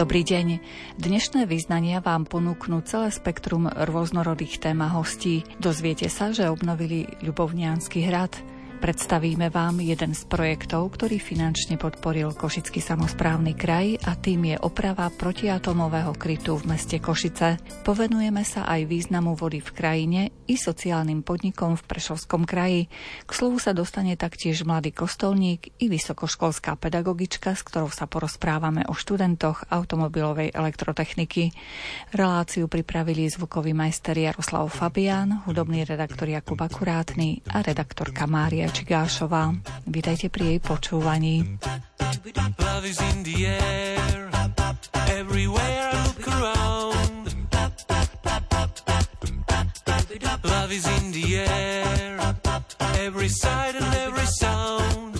Dobrý deň. Dnešné význania vám ponúknú celé spektrum rôznorodých tém a hostí. Dozviete sa, že obnovili Ľubovniansky hrad – Predstavíme vám jeden z projektov, ktorý finančne podporil Košický samozprávny kraj a tým je oprava protiatomového krytu v meste Košice. Povenujeme sa aj významu vody v krajine i sociálnym podnikom v Prešovskom kraji. K slovu sa dostane taktiež mladý kostolník i vysokoškolská pedagogička, s ktorou sa porozprávame o študentoch automobilovej elektrotechniky. Reláciu pripravili zvukový majster Jaroslav Fabián, hudobný redaktor Jakub Akurátny a redaktorka Mária Čigášová. Vítajte pri jej počúvaní. Love is in the air, everywhere I look around. Love is in the air, every sight and every sound.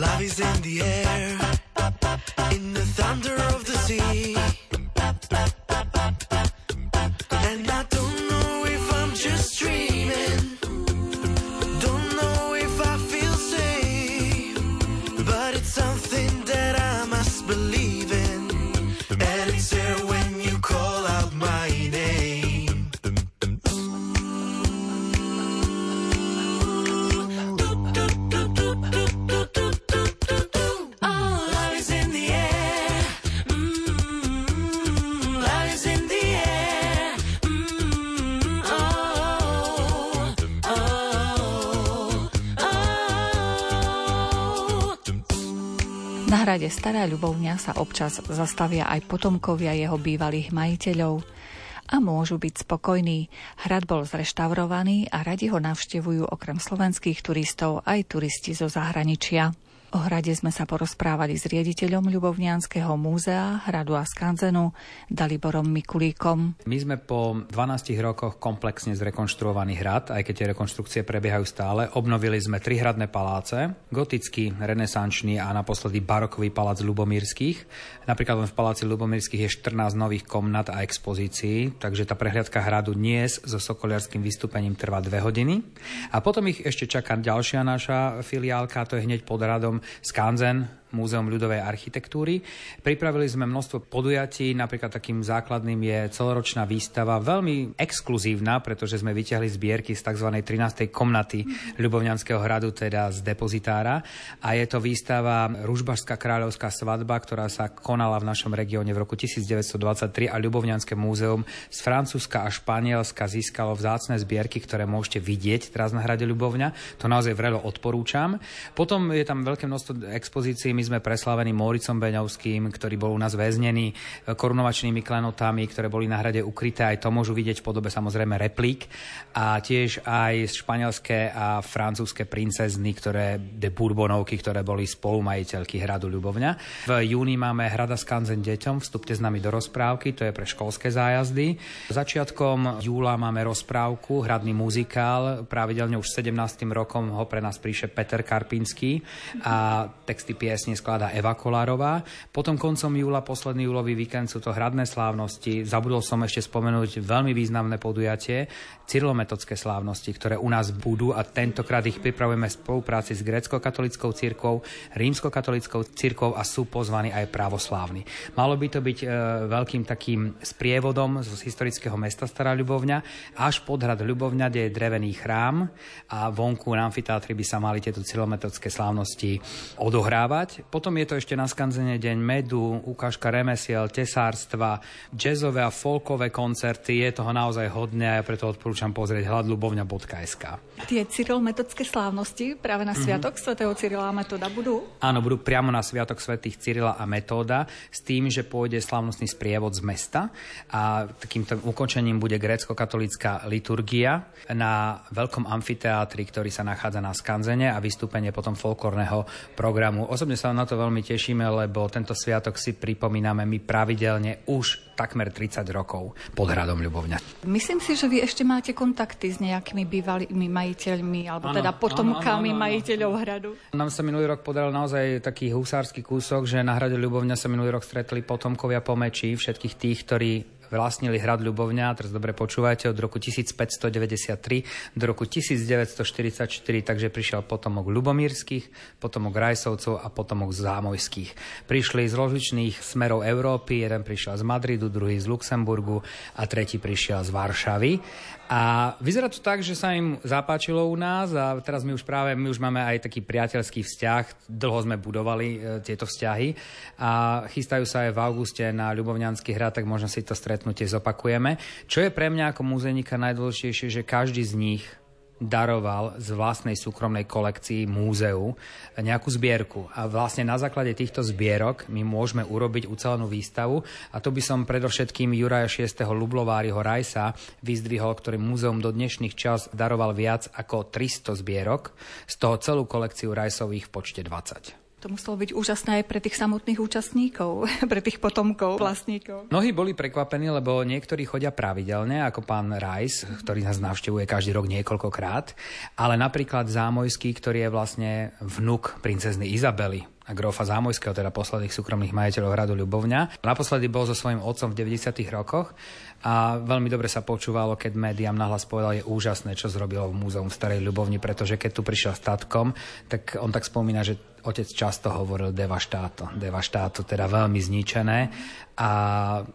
Love is in the air, in the Hrade Stará ľubovňa sa občas zastavia aj potomkovia jeho bývalých majiteľov a môžu byť spokojní. Hrad bol zreštaurovaný a radi ho navštevujú okrem slovenských turistov aj turisti zo zahraničia. O hrade sme sa porozprávali s riaditeľom Ľubovnianského múzea, hradu a skanzenu, Daliborom Mikulíkom. My sme po 12 rokoch komplexne zrekonštruovaný hrad, aj keď tie rekonštrukcie prebiehajú stále. Obnovili sme tri hradné paláce, gotický, renesančný a naposledy barokový palác Ľubomírskych. Napríklad len v paláci Ľubomírskych je 14 nových komnat a expozícií, takže tá prehliadka hradu dnes so sokoliarským vystúpením trvá 2 hodiny. A potom ich ešte čaká ďalšia naša filiálka, to je hneď pod radom Skanzen, Múzeum ľudovej architektúry. Pripravili sme množstvo podujatí, napríklad takým základným je celoročná výstava, veľmi exkluzívna, pretože sme vyťahli zbierky z tzv. 13. komnaty Ľubovňanského hradu, teda z depozitára. A je to výstava Ružbašská kráľovská svadba, ktorá sa konala v našom regióne v roku 1923 a Ľubovňanské múzeum z Francúzska a Španielska získalo vzácne zbierky, ktoré môžete vidieť teraz na hrade Ľubovňa. To naozaj vrelo odporúčam. Potom je tam veľké množstvo expozícií my sme preslavení Móricom Beňovským, ktorý bol u nás väznený, korunovačnými klenotami, ktoré boli na hrade ukryté. Aj to môžu vidieť v podobe samozrejme replík. A tiež aj španielské a francúzske princezny, ktoré de Bourbonovky, ktoré boli spolumajiteľky hradu Ľubovňa. V júni máme Hrada Skanzen deťom, vstupte s nami do rozprávky, to je pre školské zájazdy. Začiatkom júla máme rozprávku, hradný muzikál, pravidelne už 17. rokom ho pre nás píše Peter Karpinský a texty piesne piesne skladá Eva Kolárová. Potom koncom júla, posledný júlový víkend sú to hradné slávnosti. Zabudol som ešte spomenúť veľmi významné podujatie, cyrilometodské slávnosti, ktoré u nás budú a tentokrát ich pripravujeme v spolupráci s grécko-katolickou církou, rímsko-katolickou církou a sú pozvaní aj pravoslávni. Malo by to byť e, veľkým takým sprievodom z historického mesta Stará Ľubovňa až pod hrad Ľubovňa, kde je drevený chrám a vonku na amfiteátri by sa mali tieto cyrilometodské slávnosti odohrávať. Potom je to ešte na skanzene Deň medu, ukážka remesiel, tesárstva, jazzové a folkové koncerty. Je toho naozaj hodne a ja preto odporúčam pozrieť hladlubovňa.sk. Tie cyrilometodské slávnosti práve na Sviatok mm-hmm. svätého Cyrila a Metóda budú? Áno, budú priamo na Sviatok svätých Cyrila a Metóda s tým, že pôjde slávnostný sprievod z mesta a takýmto ukončením bude grécko-katolická liturgia na veľkom amfiteátri, ktorý sa nachádza na Skanzene a vystúpenie potom folklórneho programu. Osobne sa na to veľmi tešíme, lebo tento sviatok si pripomíname my pravidelne už takmer 30 rokov pod hradom Ľubovňa. Myslím si, že vy ešte máte kontakty s nejakými bývalými majiteľmi, alebo ano, teda potomkami ano, ano, ano, majiteľov hradu. Nám sa minulý rok podaril naozaj taký husársky kúsok, že na hrade Ľubovňa sa minulý rok stretli potomkovia pomeči všetkých tých, ktorí vlastnili hrad Ľubovňa, teraz dobre počúvajte, od roku 1593 do roku 1944, takže prišiel potomok Ľubomírskych, potomok Rajsovcov a potomok Zámojských. Prišli z rozličných smerov Európy, jeden prišiel z Madridu, druhý z Luxemburgu a tretí prišiel z Varšavy. A vyzerá to tak, že sa im zapáčilo u nás a teraz my už práve, my už máme aj taký priateľský vzťah, dlho sme budovali e, tieto vzťahy a chystajú sa aj v auguste na Ľubovňanský hrad, tak možno si to stretnutie zopakujeme. Čo je pre mňa ako muzejníka najdôležitejšie, že každý z nich daroval z vlastnej súkromnej kolekcii múzeu nejakú zbierku. A vlastne na základe týchto zbierok my môžeme urobiť ucelenú výstavu. A to by som predovšetkým Juraja 6. Lublováriho Rajsa vyzdvihol, ktorý múzeum do dnešných čas daroval viac ako 300 zbierok, z toho celú kolekciu Rajsových v počte 20. To muselo byť úžasné aj pre tých samotných účastníkov, pre tých potomkov, vlastníkov. Mnohí boli prekvapení, lebo niektorí chodia pravidelne, ako pán Rajs, ktorý nás navštevuje každý rok niekoľkokrát, ale napríklad Zámojský, ktorý je vlastne vnuk princezny Izabely, a grofa Zámojského, teda posledných súkromných majiteľov hradu Ľubovňa. Naposledy bol so svojím otcom v 90. rokoch a veľmi dobre sa počúvalo, keď médiám nahlas povedal, je úžasné, čo zrobilo v múzeum v Starej Ľubovni, pretože keď tu prišiel statkom, tak on tak spomína, že otec často hovoril devaštáto, devaštáto, teda veľmi zničené. A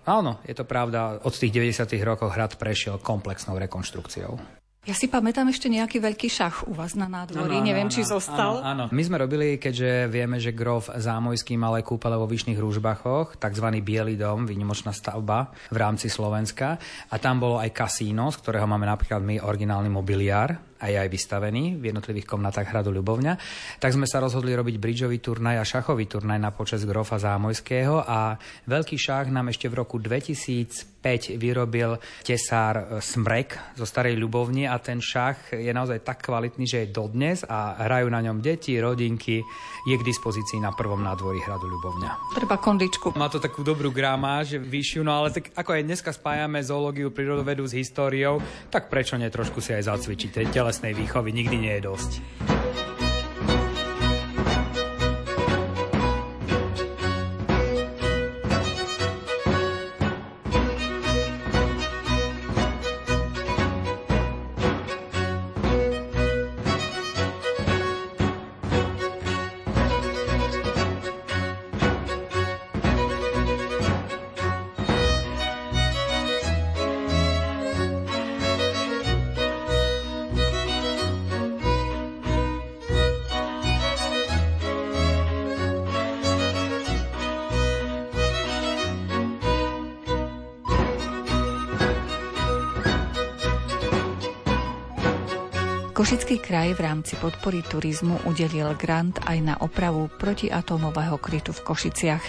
áno, je to pravda, od tých 90. rokov hrad prešiel komplexnou rekonštrukciou. Ja si pamätám ešte nejaký veľký šach u vás na nádvorí, no, no, neviem, no, či zostal. Áno. My sme robili, keďže vieme, že grof Zámojský mal aj kúpele vo Vyšných Rúžbachoch, tzv. Bielý dom, výnimočná stavba v rámci Slovenska. A tam bolo aj kasíno, z ktorého máme napríklad my originálny mobiliár, a je aj vystavený v jednotlivých komnatách hradu Ľubovňa, tak sme sa rozhodli robiť bridžový turnaj a šachový turnaj na počas grofa Zámojského a veľký šach nám ešte v roku 2005 vyrobil tesár Smrek zo Starej Ľubovne a ten šach je naozaj tak kvalitný, že je dodnes a hrajú na ňom deti, rodinky, je k dispozícii na prvom nádvorí hradu Ľubovňa. Treba kondičku. Má to takú dobrú gramáž, vyššiu, no ale tak ako aj dneska spájame zoológiu, prírodovedu s históriou, tak prečo nie trošku si aj zacvičiť telesnej výchovy nikdy nie je dosť. Kraj v rámci podpory turizmu udelil grant aj na opravu protiatómového krytu v Košiciach.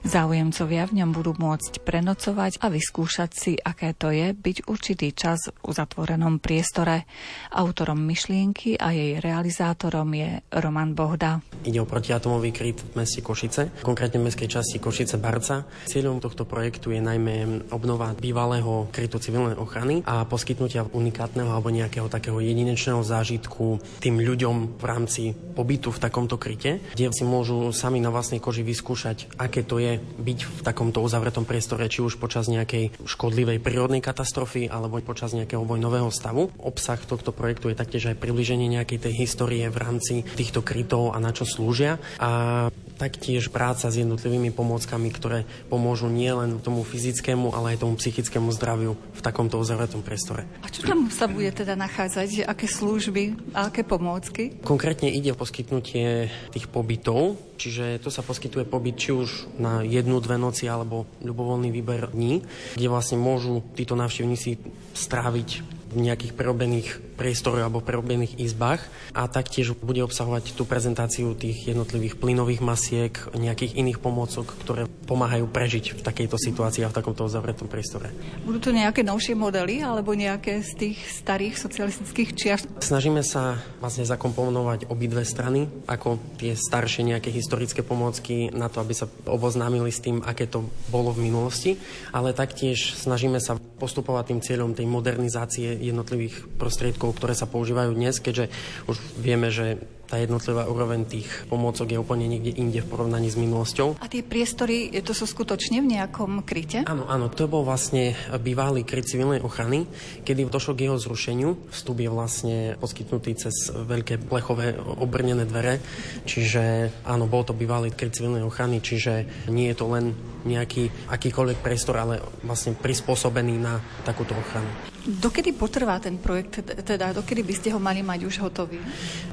Záujemcovia v ňom budú môcť prenocovať a vyskúšať si, aké to je byť určitý čas v uzatvorenom priestore. Autorom myšlienky a jej realizátorom je Roman Bohda. Ide o protiatomový kryt v meste Košice, konkrétne v mestskej časti Košice Barca. Cieľom tohto projektu je najmä obnova bývalého krytu civilnej ochrany a poskytnutia unikátneho alebo nejakého takého jedinečného zážitku tým ľuďom v rámci pobytu v takomto kryte, kde si môžu sami na vlastnej koži vyskúšať, aké to je byť v takomto uzavretom priestore, či už počas nejakej škodlivej prírodnej katastrofy alebo počas nejakého vojnového stavu. Obsah tohto projektu je taktiež aj približenie nejakej tej histórie v rámci týchto krytov a na čo slúžia. A taktiež práca s jednotlivými pomôckami, ktoré pomôžu nielen tomu fyzickému, ale aj tomu psychickému zdraviu v takomto uzavretom priestore. A čo tam sa bude teda nachádzať? Aké služby a aké pomôcky? Konkrétne ide o poskytnutie tých pobytov, čiže to sa poskytuje pobyt či už na jednu, dve noci alebo ľubovoľný výber dní, kde vlastne môžu títo návštevníci stráviť v nejakých prerobených priestoroch alebo prerobených izbách a taktiež bude obsahovať tú prezentáciu tých jednotlivých plynových masiek, nejakých iných pomôcok, ktoré pomáhajú prežiť v takejto situácii a v takomto uzavretom priestore. Budú to nejaké novšie modely alebo nejaké z tých starých socialistických čiast? Snažíme sa vlastne zakomponovať obidve strany, ako tie staršie nejaké historické pomôcky na to, aby sa oboznámili s tým, aké to bolo v minulosti, ale taktiež snažíme sa postupovať tým cieľom tej modernizácie jednotlivých prostriedkov, ktoré sa používajú dnes, keďže už vieme, že tá jednotlivá úroveň tých pomôcok je úplne niekde inde v porovnaní s minulosťou. A tie priestory, to sú skutočne v nejakom kryte? Áno, áno, to bol vlastne bývalý kryt civilnej ochrany, kedy došlo k jeho zrušeniu. Vstup je vlastne poskytnutý cez veľké plechové obrnené dvere, čiže áno, bol to bývalý kryt civilnej ochrany, čiže nie je to len nejaký akýkoľvek priestor, ale vlastne prispôsobený na takúto ochranu. Dokedy potrvá ten projekt, teda dokedy by ste ho mali mať už hotový?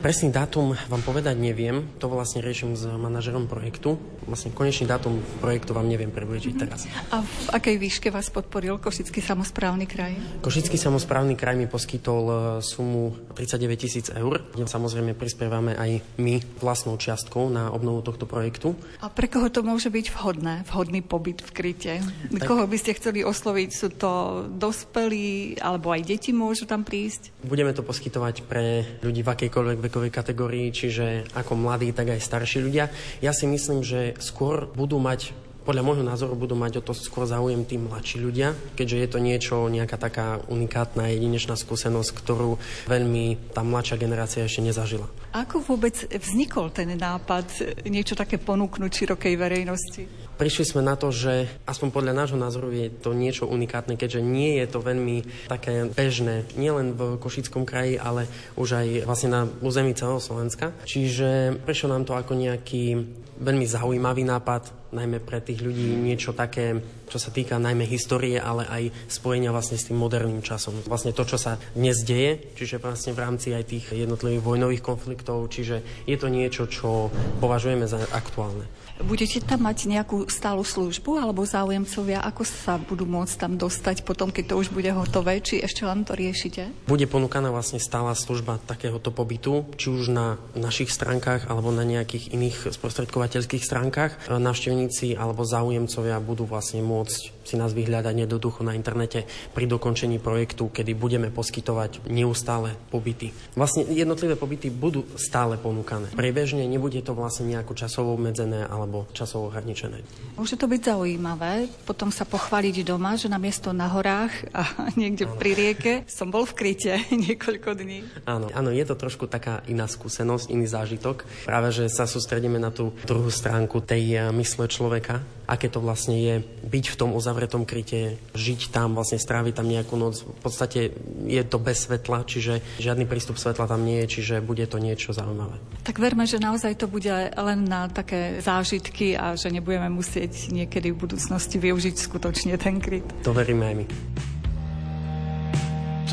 Presný dátum vám povedať neviem, to vlastne riešim s manažerom projektu. Vlastne konečný dátum projektu vám neviem približiť mm-hmm. teraz. A v akej výške vás podporil Košický samozprávny kraj? Košický samozprávny kraj mi poskytol e, sumu 39 tisíc eur, samozrejme prispievame aj my vlastnou čiastkou na obnovu tohto projektu. A pre koho to môže byť vhodné, vhodný pobyt v kryte? Tak... Koho by ste chceli osloviť? Sú to dospelí alebo aj deti môžu tam prísť? Budeme to poskytovať pre ľudí v akejkoľvek vekovej kategórii, čiže ako mladí, tak aj starší ľudia. Ja si myslím, že skôr budú mať podľa môjho názoru budú mať o to skôr záujem tí mladší ľudia, keďže je to niečo, nejaká taká unikátna, jedinečná skúsenosť, ktorú veľmi tá mladšia generácia ešte nezažila. Ako vôbec vznikol ten nápad niečo také ponúknuť širokej verejnosti? Prišli sme na to, že aspoň podľa nášho názoru je to niečo unikátne, keďže nie je to veľmi také bežné, nielen v Košickom kraji, ale už aj vlastne na území celého Slovenska. Čiže prišlo nám to ako nejaký veľmi zaujímavý nápad, najmä pre tých ľudí niečo také, čo sa týka najmä histórie, ale aj spojenia vlastne s tým moderným časom. Vlastne to, čo sa dnes deje, čiže vlastne v rámci aj tých jednotlivých vojnových konfliktov, čiže je to niečo, čo považujeme za aktuálne. Budete tam mať nejakú stálu službu alebo záujemcovia, ako sa budú môcť tam dostať potom, keď to už bude hotové, či ešte len to riešite? Bude ponúkaná vlastne stála služba takéhoto pobytu, či už na našich stránkach alebo na nejakých iných sprostredkovateľských stránkach. Návštevníci alebo záujemcovia budú vlastne môcť si nás vyhľadať nedoducho na internete pri dokončení projektu, kedy budeme poskytovať neustále pobyty. Vlastne jednotlivé pobyty budú stále ponúkané. Prebežne nebude to vlastne nejako časovo obmedzené, ale alebo časovo ohraničené. Môže to byť zaujímavé, potom sa pochváliť doma, že na miesto na horách a niekde ano. pri rieke som bol v kryte niekoľko dní. Áno, áno, je to trošku taká iná skúsenosť, iný zážitok. Práve, že sa sústredíme na tú druhú stránku tej mysle človeka, aké to vlastne je byť v tom uzavretom kryte, žiť tam, vlastne stráviť tam nejakú noc. V podstate je to bez svetla, čiže žiadny prístup svetla tam nie je, čiže bude to niečo zaujímavé. Tak verme, že naozaj to bude len na také zážitky a že nebudeme musieť niekedy v budúcnosti využiť skutočne ten kryt. To veríme aj my.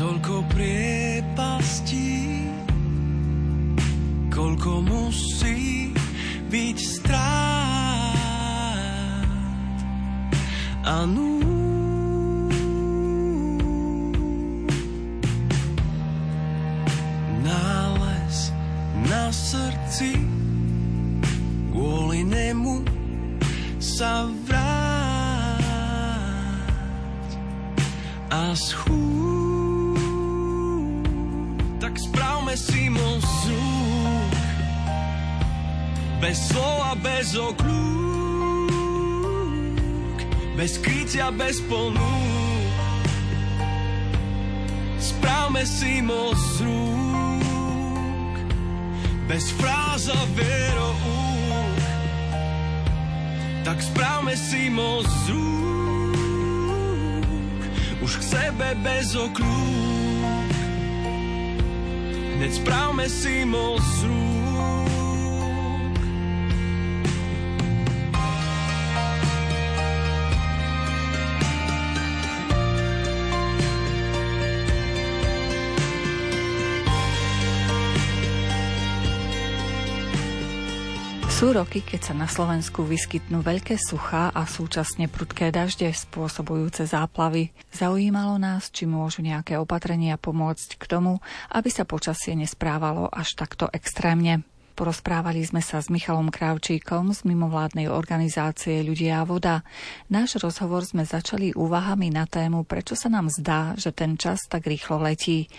Toľko priepastí, koľko musí byť strach a Nález na srdci. Kvôli nemu sa vráť. A schúd. Tak správme si môj bez slova, bez okľúd bez krytia, bez ponú. Správme si moc z rúk, bez fráza veroúk. Tak správme si moc z rúk, už k sebe bez okľúk. Hneď správme si moc z rúk, Sú roky, keď sa na Slovensku vyskytnú veľké suchá a súčasne prudké dažde spôsobujúce záplavy. Zaujímalo nás, či môžu nejaké opatrenia pomôcť k tomu, aby sa počasie nesprávalo až takto extrémne. Porozprávali sme sa s Michalom Kravčíkom z mimovládnej organizácie Ľudia a voda. Náš rozhovor sme začali úvahami na tému, prečo sa nám zdá, že ten čas tak rýchlo letí.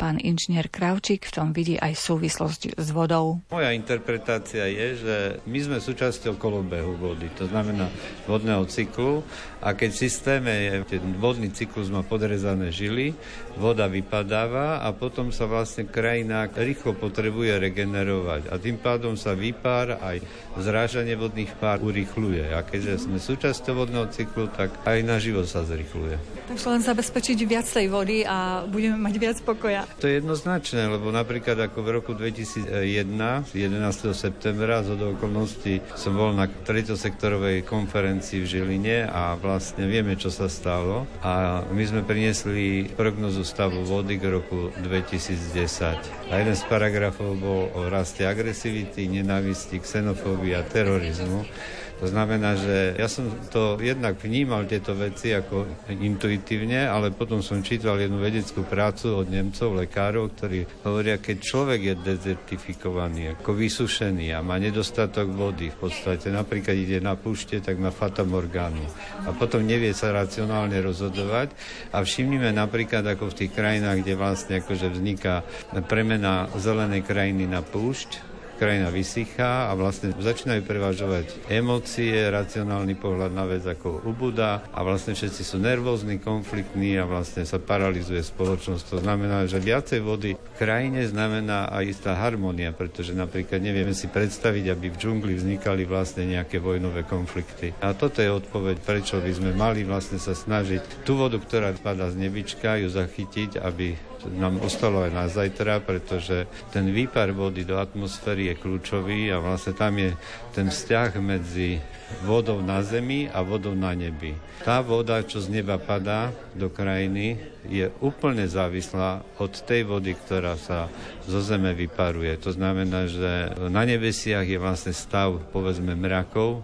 Pán inžinier Kravčík v tom vidí aj súvislosť s vodou. Moja interpretácia je, že my sme súčasťou kolobehu vody, to znamená vodného cyklu a keď v systéme je, ten vodný cyklus má podrezané žily, voda vypadáva a potom sa vlastne krajina rýchlo potrebuje regenerovať a tým pádom sa vypár aj zrážanie vodných pár urychluje a keďže sme súčasťou vodného cyklu, tak aj na život sa zrychluje. Takže len zabezpečiť viac tej vody a budeme mať viac pokoja. To je jednoznačné, lebo napríklad ako v roku 2001, 11. septembra, z okolností som bol na sektorovej konferencii v Žiline a vlastne vieme, čo sa stalo. A my sme priniesli prognozu stavu vody k roku 2010. A jeden z paragrafov bol o raste agresivity, nenávisti, xenofóbii a terorizmu. To znamená, že ja som to jednak vnímal tieto veci ako intuitívne, ale potom som čítal jednu vedeckú prácu od Nemcov, lekárov, ktorí hovoria, keď človek je dezertifikovaný, ako vysušený a má nedostatok vody, v podstate napríklad ide na púšte, tak má fatamorgánu a potom nevie sa racionálne rozhodovať. A všimnime napríklad ako v tých krajinách, kde vlastne akože vzniká premena zelenej krajiny na púšť, krajina vysychá a vlastne začínajú prevažovať emócie, racionálny pohľad na vec ako ubúda a vlastne všetci sú nervózni, konfliktní a vlastne sa paralizuje spoločnosť. To znamená, že viacej vody v krajine znamená aj istá harmonia, pretože napríklad nevieme si predstaviť, aby v džungli vznikali vlastne nejaké vojnové konflikty. A toto je odpoveď, prečo by sme mali vlastne sa snažiť tú vodu, ktorá padá z nebička, ju zachytiť, aby nám ostalo aj na zajtra, pretože ten výpar vody do atmosféry je kľúčový a vlastne tam je ten vzťah medzi vodou na zemi a vodou na nebi. Tá voda, čo z neba padá do krajiny, je úplne závislá od tej vody, ktorá sa zo zeme vyparuje. To znamená, že na nebesiach je vlastne stav, povedzme, mrakov,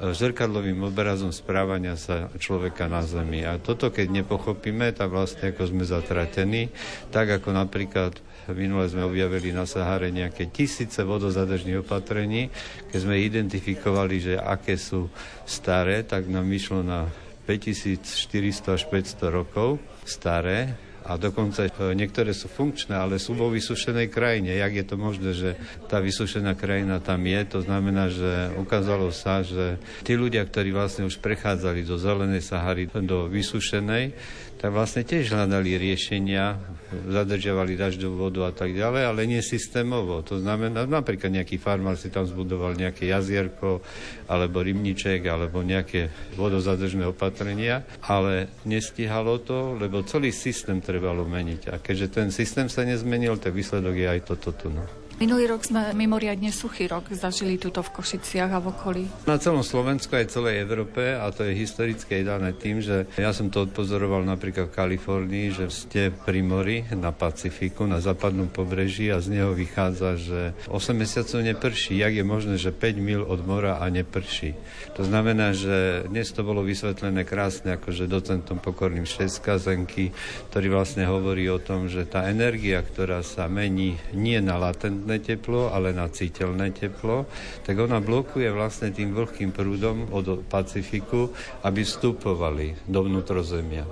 zrkadlovým obrazom správania sa človeka na Zemi. A toto, keď nepochopíme, tak vlastne ako sme zatratení, tak ako napríklad minule sme objavili na Sahare nejaké tisíce vodozadržných opatrení, keď sme identifikovali, že aké sú staré, tak nám vyšlo na 5400 až 500 rokov staré a dokonca e, niektoré sú funkčné, ale sú vo vysušenej krajine. Jak je to možné, že tá vysušená krajina tam je? To znamená, že ukázalo sa, že tí ľudia, ktorí vlastne už prechádzali do zelenej Sahary, do vysušenej, tak vlastne tiež hľadali riešenia, zadržiavali dažďovú vodu a tak ďalej, ale nie systémovo. To znamená, napríklad nejaký farmár si tam zbudoval nejaké jazierko, alebo rybniček, alebo nejaké vodozadržné opatrenia, ale nestihalo to, lebo celý systém trebalo meniť. A keďže ten systém sa nezmenil, tak výsledok je aj toto tu. No. Minulý rok sme mimoriadne suchý rok zažili tuto v Košiciach a v okolí. Na celom Slovensku aj celej Európe a to je historické dané tým, že ja som to odpozoroval napríklad v Kalifornii, že ste pri mori na Pacifiku, na západnom pobreží a z neho vychádza, že 8 mesiacov neprší. Jak je možné, že 5 mil od mora a neprší? To znamená, že dnes to bolo vysvetlené krásne akože docentom pokorným Šeskazenky, ktorý vlastne hovorí o tom, že tá energia, ktorá sa mení nie na latentné absolútne teplo, ale na citeľné teplo, tak ona blokuje vlastne tým vlhkým prúdom od Pacifiku, aby vstupovali do vnútrozemia.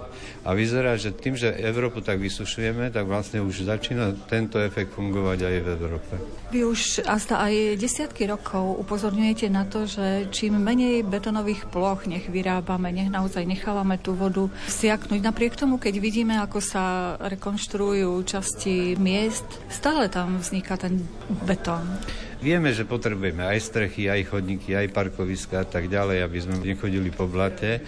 A vyzerá, že tým, že Európu tak vysušujeme, tak vlastne už začína tento efekt fungovať aj v Európe. Vy už asta aj desiatky rokov upozorňujete na to, že čím menej betonových ploch nech vyrábame, nech naozaj nechávame tú vodu siaknúť. Napriek tomu, keď vidíme, ako sa rekonštruujú časti miest, stále tam vzniká ten betón. Vieme, že potrebujeme aj strechy, aj chodníky, aj parkoviska a tak ďalej, aby sme nechodili po blate,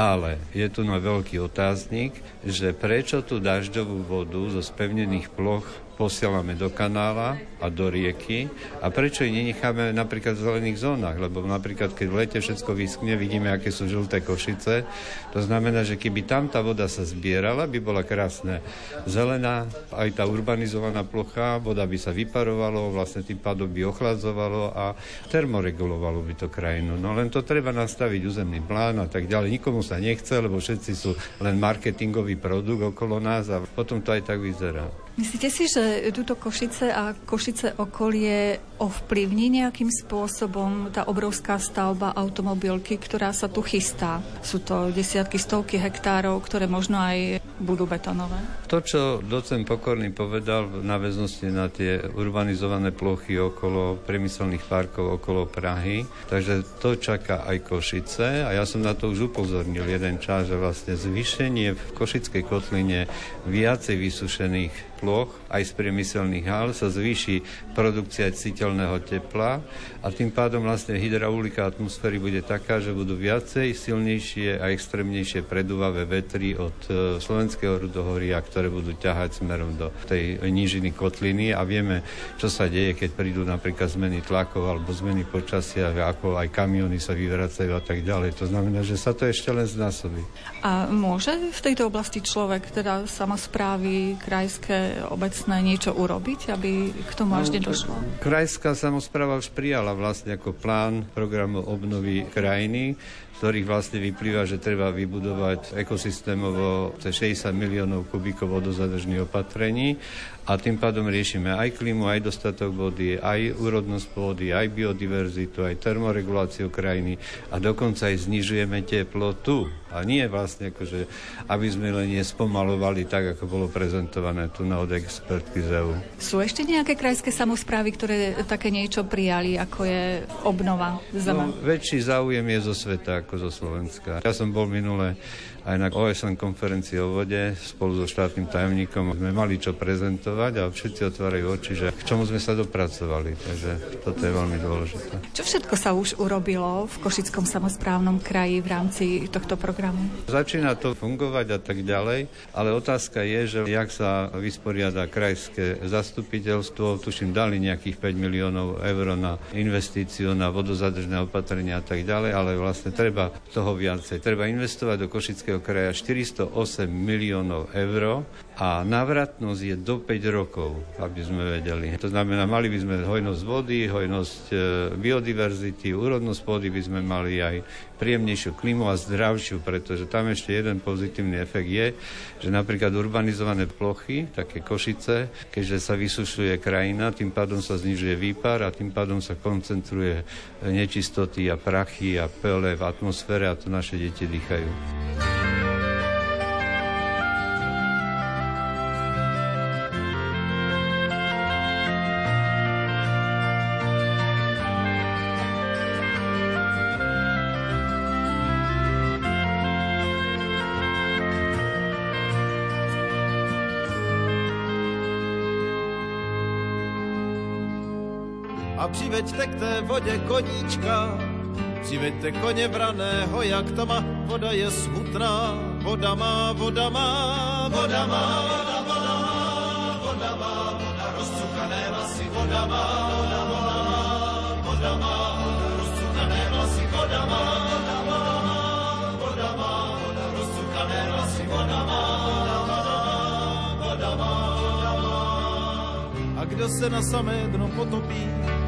ale je tu na veľký otáznik, že prečo tú dažďovú vodu zo spevnených ploch posielame do kanála a do rieky a prečo ich nenecháme napríklad v zelených zónach, lebo napríklad keď v lete všetko vyskne, vidíme, aké sú žlté košice, to znamená, že keby tam tá voda sa zbierala, by bola krásne zelená, aj tá urbanizovaná plocha, voda by sa vyparovalo, vlastne tým pádom by ochladzovalo a termoregulovalo by to krajinu. No len to treba nastaviť územný plán a tak ďalej. Nikomu sa nechce, lebo všetci sú len marketingový produkt okolo nás a potom to aj tak vyzerá. Myslíte si, že túto Košice a Košice okolie ovplyvní nejakým spôsobom tá obrovská stavba automobilky, ktorá sa tu chystá? Sú to desiatky, stovky hektárov, ktoré možno aj budú betonové? To, čo docent Pokorný povedal v náväznosti na tie urbanizované plochy okolo priemyselných parkov, okolo Prahy, takže to čaká aj Košice a ja som na to už upozornil jeden čas, že vlastne zvýšenie v Košickej kotline viacej vysušených ploch, aj z priemyselných hál, sa zvýši produkcia citeľného tepla a tým pádom vlastne hydraulika atmosféry bude taká, že budú viacej silnejšie a extrémnejšie predúvavé vetry od e, slovenského rudohoria, ktoré budú ťahať smerom do tej nížiny kotliny a vieme, čo sa deje, keď prídu napríklad zmeny tlakov alebo zmeny počasia, ako aj kamiony sa vyvracajú a tak ďalej. To znamená, že sa to ešte len znásobí. A môže v tejto oblasti človek, teda samozprávy, krajské obecné niečo urobiť, aby k tomu až no, nedošlo? Krajská samozpráva už prijala vlastne ako plán programu obnovy krajiny, ktorých vlastne vyplýva, že treba vybudovať ekosystémovo 60 miliónov kubíkov vodozadržných opatrení a tým pádom riešime aj klímu, aj dostatok vody, aj úrodnosť pôdy, aj biodiverzitu, aj termoreguláciu krajiny a dokonca aj znižujeme teplotu. A nie vlastne akože, aby sme len nespomalovali tak, ako bolo prezentované tu na od expertky ZEU. Sú ešte nejaké krajské samozprávy, ktoré také niečo prijali, ako je obnova zeme? No, väčší záujem je zo sveta ako zo Slovenska. Ja som bol minule aj na OSN konferencii o vode spolu so štátnym tajomníkom sme mali čo prezentovať a všetci otvárajú oči, že k čomu sme sa dopracovali. Takže toto je veľmi dôležité. Čo všetko sa už urobilo v Košickom samozprávnom kraji v rámci tohto programu? Začína to fungovať a tak ďalej, ale otázka je, že jak sa vysporiada krajské zastupiteľstvo, tuším dali nejakých 5 miliónov eur na investíciu, na vodozadržné opatrenia a tak ďalej, ale vlastne treba toho viacej. Treba investovať do Košického kraja 408 miliónov eur a navratnosť je do 5 rokov, aby sme vedeli. To znamená, mali by sme hojnosť vody, hojnosť e, biodiverzity, úrodnosť pôdy by sme mali aj príjemnejšiu klimu a zdravšiu, pretože tam ešte jeden pozitívny efekt je, že napríklad urbanizované plochy, také košice, keďže sa vysušuje krajina, tým pádom sa znižuje výpar a tým pádom sa koncentruje nečistoty a prachy a pele v atmosfére a to naše deti dýchajú. Přiveďte k té vodě koníčka, přiveďte koně vraného, jak to má, voda je smutná, voda má, voda má, voda má, voda má, voda má, voda rozcukané vlasy, voda má, voda má, voda má, rozcukané vlasy, voda má, voda má, voda má, voda rozcukané vlasy, voda má, voda má, voda má. A kdo se na samé dno potopí,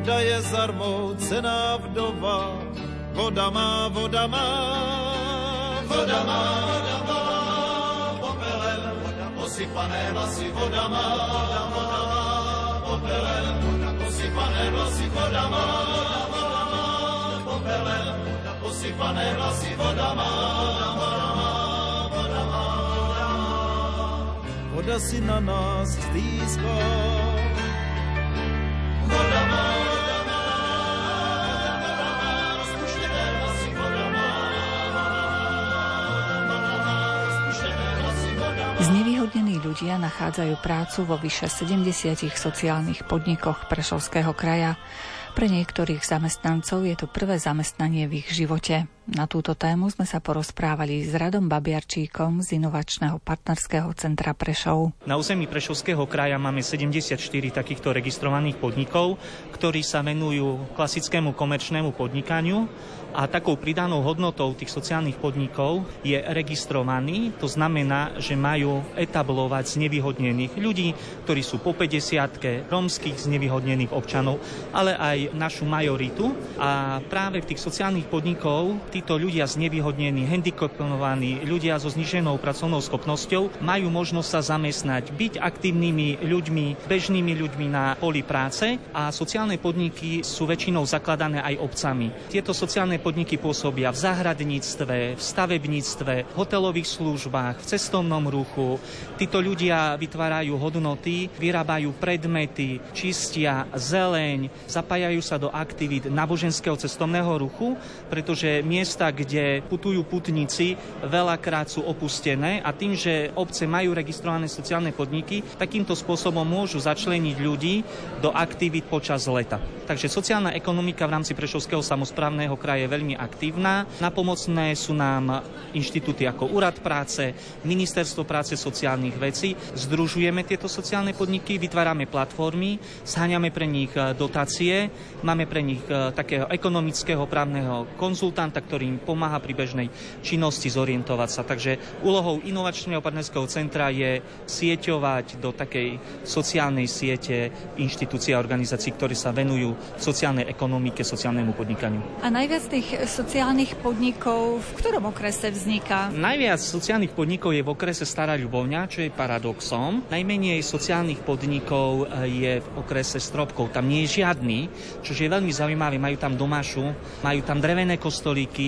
Voda je zarmoucená vdova, voda má, voda má, voda má, voda má, popelem, posypané vlasy, voda má, voda má, popelem, posypané vlasy, voda má, voda má, popelem, voda posypané vlasy, voda má, voda má, voda má. voda si na nás stýská. Ľudia nachádzajú prácu vo vyše 70 sociálnych podnikoch Prešovského kraja. Pre niektorých zamestnancov je to prvé zamestnanie v ich živote. Na túto tému sme sa porozprávali s Radom Babiarčíkom z Inovačného partnerského centra Prešov. Na území Prešovského kraja máme 74 takýchto registrovaných podnikov, ktorí sa venujú klasickému komerčnému podnikaniu a takou pridanou hodnotou tých sociálnych podnikov je registrovaný. To znamená, že majú etablovať znevýhodnených ľudí, ktorí sú po 50 rómskych znevýhodnených občanov, ale aj našu majoritu. A práve v tých sociálnych podnikov títo ľudia znevýhodnení, handicapovaní, ľudia so zniženou pracovnou schopnosťou majú možnosť sa zamestnať, byť aktívnymi ľuďmi, bežnými ľuďmi na poli práce a sociálne podniky sú väčšinou zakladané aj obcami. Tieto sociálne podniky pôsobia v zahradníctve, v stavebníctve, v hotelových službách, v cestovnom ruchu. Títo ľudia vytvárajú hodnoty, vyrábajú predmety, čistia zeleň, zapájajú sa do aktivít náboženského cestovného ruchu, pretože miesta, kde putujú putníci, veľakrát sú opustené a tým, že obce majú registrované sociálne podniky, takýmto spôsobom môžu začleniť ľudí do aktivít počas leta. Takže sociálna ekonomika v rámci Prešovského samozprávneho kraje veľmi aktívna. Napomocné sú nám inštitúty ako Úrad práce, Ministerstvo práce sociálnych vecí. Združujeme tieto sociálne podniky, vytvárame platformy, sháňame pre nich dotácie, máme pre nich e, takého ekonomického právneho konzultanta, ktorý im pomáha pri bežnej činnosti zorientovať sa. Takže úlohou inovačného partnerského centra je sieťovať do takej sociálnej siete inštitúcií a organizácií, ktoré sa venujú sociálnej ekonomike, sociálnemu podnikaniu. A najviac tých sociálnych podnikov v ktorom okrese vzniká? Najviac sociálnych podnikov je v okrese Stará Ľubovňa, čo je paradoxom. Najmenej sociálnych podnikov je v okrese Stropkov. Tam nie je žiadny, čo je veľmi zaujímavé. Majú tam domašu, majú tam drevené kostolíky,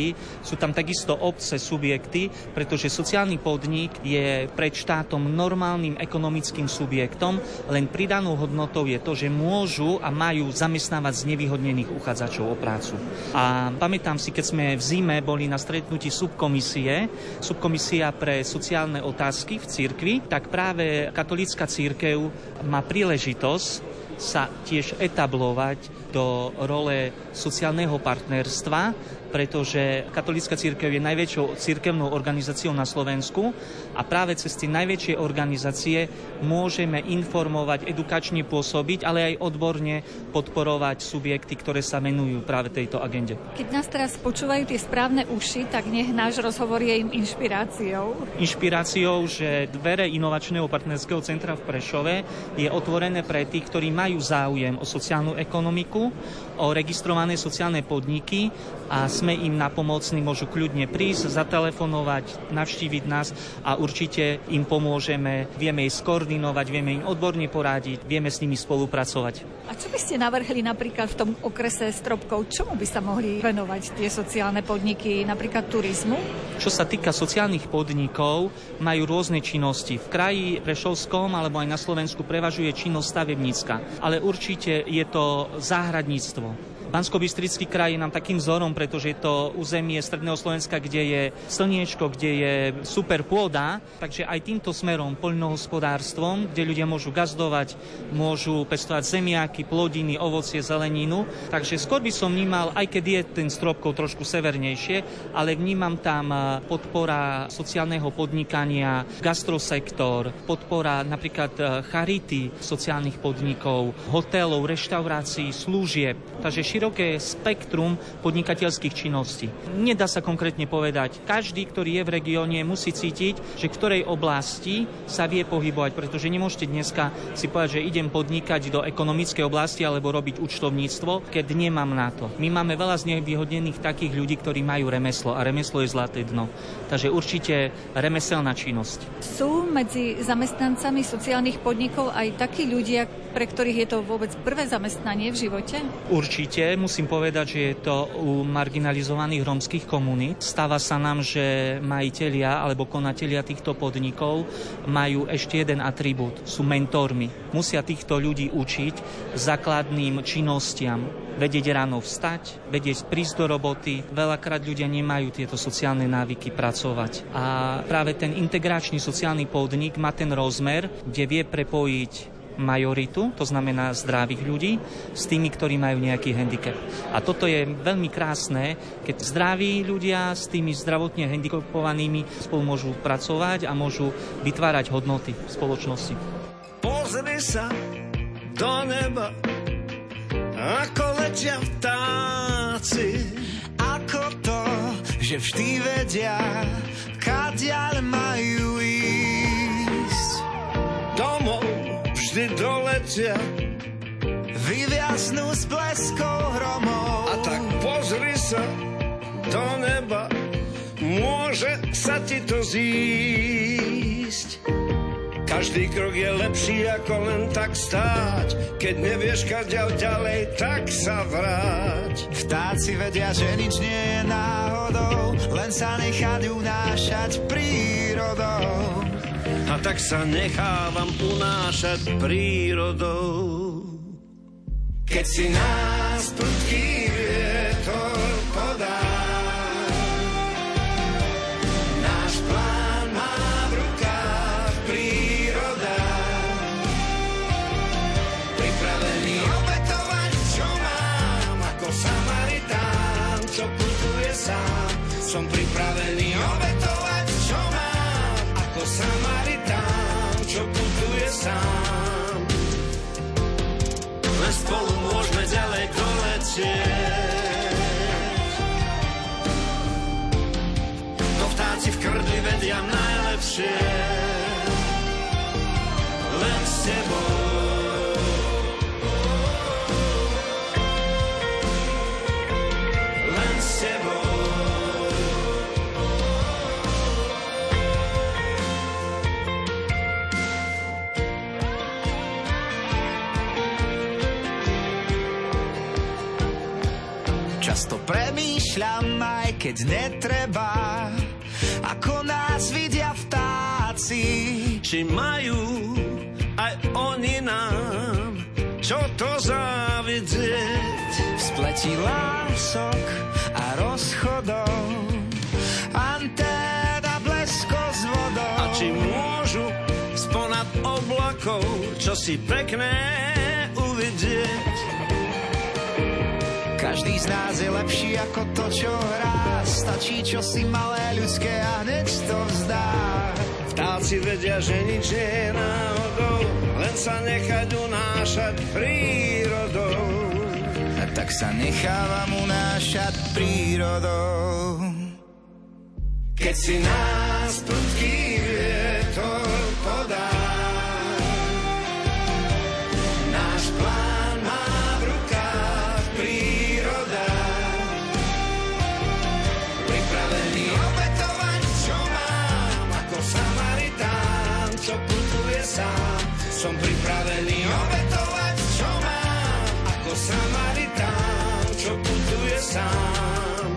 sú tam takisto obce, subjekty, pretože sociálny podnik je pred štátom normálnym ekonomickým subjektom, len pridanou hodnotou je to, že môžu a majú zamestnávať znevýhodnených uchádzačov o prácu. A pamätám si, keď sme v zime boli na stretnutí subkomisie, subkomisia pre sociálne otázky v cirkvi, tak práve katolícka církev má príležitosť sa tiež etablovať do role sociálneho partnerstva pretože katolícka církev je najväčšou církevnou organizáciou na Slovensku a práve cez tie najväčšie organizácie môžeme informovať, edukačne pôsobiť, ale aj odborne podporovať subjekty, ktoré sa venujú práve tejto agende. Keď nás teraz počúvajú tie správne uši, tak nech náš rozhovor je im inšpiráciou. Inšpiráciou, že dvere inovačného partnerského centra v Prešove je otvorené pre tých, ktorí majú záujem o sociálnu ekonomiku, o registrované sociálne podniky a sme im napomocní, môžu kľudne prísť, zatelefonovať, navštíviť nás a určite im pomôžeme, vieme ich skoordinovať, vieme im odborne poradiť, vieme s nimi spolupracovať. A čo by ste navrhli napríklad v tom okrese stropkov? Čomu by sa mohli venovať tie sociálne podniky, napríklad turizmu? Čo sa týka sociálnych podnikov, majú rôzne činnosti. V kraji Prešovskom alebo aj na Slovensku prevažuje činnosť stavebnícka, ale určite je to záhradníctvo bansko kraj je nám takým vzorom, pretože je to územie Stredného Slovenska, kde je slniečko, kde je super pôda, takže aj týmto smerom poľnohospodárstvom, kde ľudia môžu gazdovať, môžu pestovať zemiaky, plodiny, ovocie, zeleninu. Takže skôr by som vnímal, aj keď je ten stropkov trošku severnejšie, ale vnímam tam eh, podpora sociálneho podnikania, gastrosektor, podpora napríklad eh, charity sociálnych podnikov, hotelov, reštaurácií, služieb. Takže široké spektrum podnikateľských činností. Nedá sa konkrétne povedať. Každý, ktorý je v regióne, musí cítiť, že v ktorej oblasti sa vie pohybovať, pretože nemôžete dneska si povedať, že idem podnikať do ekonomickej oblasti alebo robiť účtovníctvo, keď nemám na to. My máme veľa z nevyhodnených takých ľudí, ktorí majú remeslo a remeslo je zlaté dno. Takže určite remeselná činnosť. Sú medzi zamestnancami sociálnych podnikov aj takí ľudia, pre ktorých je to vôbec prvé zamestnanie v živote? Určite musím povedať, že je to u marginalizovaných rómskych komunít. Stáva sa nám, že majiteľia alebo konatelia týchto podnikov majú ešte jeden atribút, sú mentormi. Musia týchto ľudí učiť základným činnostiam, vedieť ráno vstať, vedieť prísť do roboty. Veľakrát ľudia nemajú tieto sociálne návyky pracovať. A práve ten integračný sociálny podnik má ten rozmer, kde vie prepojiť majoritu, to znamená zdravých ľudí, s tými, ktorí majú nejaký handicap. A toto je veľmi krásne, keď zdraví ľudia s tými zdravotne handicapovanými spolu môžu pracovať a môžu vytvárať hodnoty v spoločnosti. Pozri sa do neba, ako letia vtáci. Ako to, že vždy vedia, kadiaľ majú ísť. Domov vždy doletia. Vyviaznú s bleskou hromov. A tak pozri sa do neba, môže sa ti to zísť. Každý krok je lepší ako len tak stáť. Keď nevieš kaďal ďalej, tak sa vráť. Vtáci vedia, že nič nie je náhodou, len sa nechať unášať prírodou a tak sa nechávam unášať prírodou. Keď si nás prudký vietor podá, náš plán má v rukách príroda. Pripravený obetovať, čo mám, ako Samaritán, čo putuje sám. Som pripravený obetovať, čo mám, ako Samaritán sám. Len spolu môžeme ďalej doletieť. To vtáci v krdli vedia najlepšie. Len s tebou. Premýšľam, aj keď netreba, ako nás vidia vtáci. Či majú aj oni nám, čo to závidieť. V spleti lások a rozchodov, anténa blesko s vodou. A či môžu sponad oblakov, čo si pekné uvidieť. Každý z nás je lepší ako to, čo hrá. Stačí čo si malé ľudské a hneď to vzdá. Vtáci vedia, že nič nie je náhodou, len sa nechať unášať prírodou. A tak sa nechávam unášať prírodou. Keď si nás prudký vietor podá, Samaritán, čo putuje sám.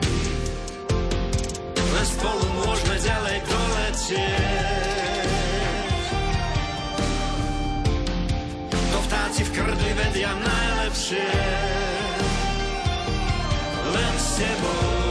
Len spolu môžeme ďalej doletieť. To vtáci v krdli vedia najlepšie. Len s tebou,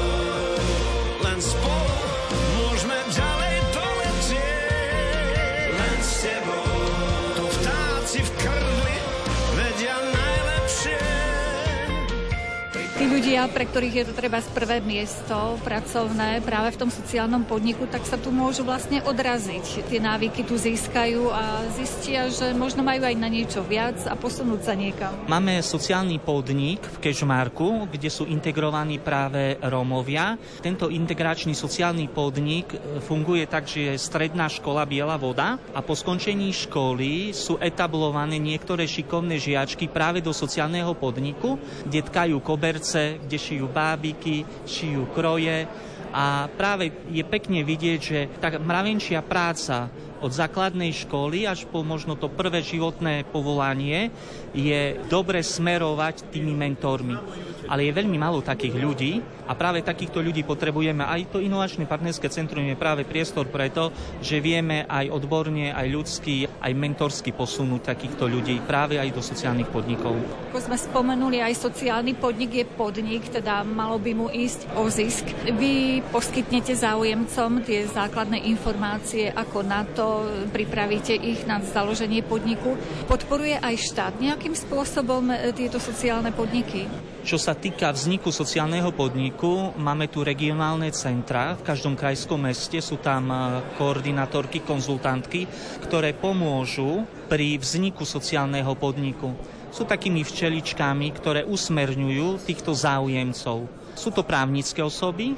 ľudia, pre ktorých je to treba z prvé miesto pracovné práve v tom sociálnom podniku, tak sa tu môžu vlastne odraziť. Tie návyky tu získajú a zistia, že možno majú aj na niečo viac a posunúť sa niekam. Máme sociálny podnik v Kešmarku, kde sú integrovaní práve Rómovia. Tento integračný sociálny podnik funguje tak, že je stredná škola Biela voda a po skončení školy sú etablované niektoré šikovné žiačky práve do sociálneho podniku, kde tkajú koberce kde šijú bábiky, šijú kroje a práve je pekne vidieť, že tá mravenčia práca od základnej školy až po možno to prvé životné povolanie je dobre smerovať tými mentormi. Ale je veľmi málo takých ľudí a práve takýchto ľudí potrebujeme. Aj to inovačné partnerské centrum je práve priestor preto, že vieme aj odborne, aj ľudský, aj mentorsky posunúť takýchto ľudí práve aj do sociálnych podnikov. Ako sme spomenuli, aj sociálny podnik je podnik, teda malo by mu ísť o zisk. Vy poskytnete záujemcom tie základné informácie, ako na to pripravíte ich na založenie podniku. Podporuje aj štát nejakým spôsobom e, tieto sociálne podniky? Čo sa týka vzniku sociálneho podniku, máme tu regionálne centra. V každom krajskom meste sú tam e, koordinátorky, konzultantky, ktoré pomôžu pri vzniku sociálneho podniku. Sú takými včeličkami, ktoré usmerňujú týchto záujemcov. Sú to právnické osoby,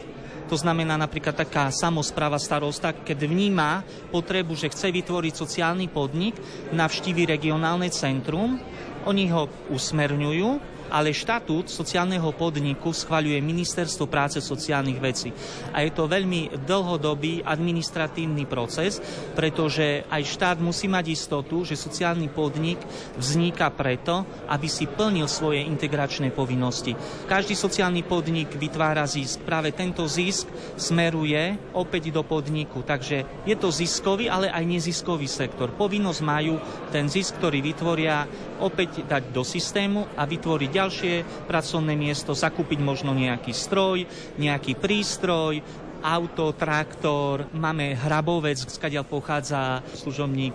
to znamená napríklad taká samozpráva starosta, keď vníma potrebu, že chce vytvoriť sociálny podnik, navštívi regionálne centrum, oni ho usmerňujú ale štatút sociálneho podniku schvaľuje Ministerstvo práce sociálnych vecí. A je to veľmi dlhodobý administratívny proces, pretože aj štát musí mať istotu, že sociálny podnik vzniká preto, aby si plnil svoje integračné povinnosti. Každý sociálny podnik vytvára zisk. Práve tento zisk smeruje opäť do podniku. Takže je to ziskový, ale aj neziskový sektor. Povinnosť majú ten zisk, ktorý vytvoria, opäť dať do systému a vytvoriť ďalšie pracovné miesto, zakúpiť možno nejaký stroj, nejaký prístroj, auto, traktor, máme hrabovec, skadiaľ pochádza služobník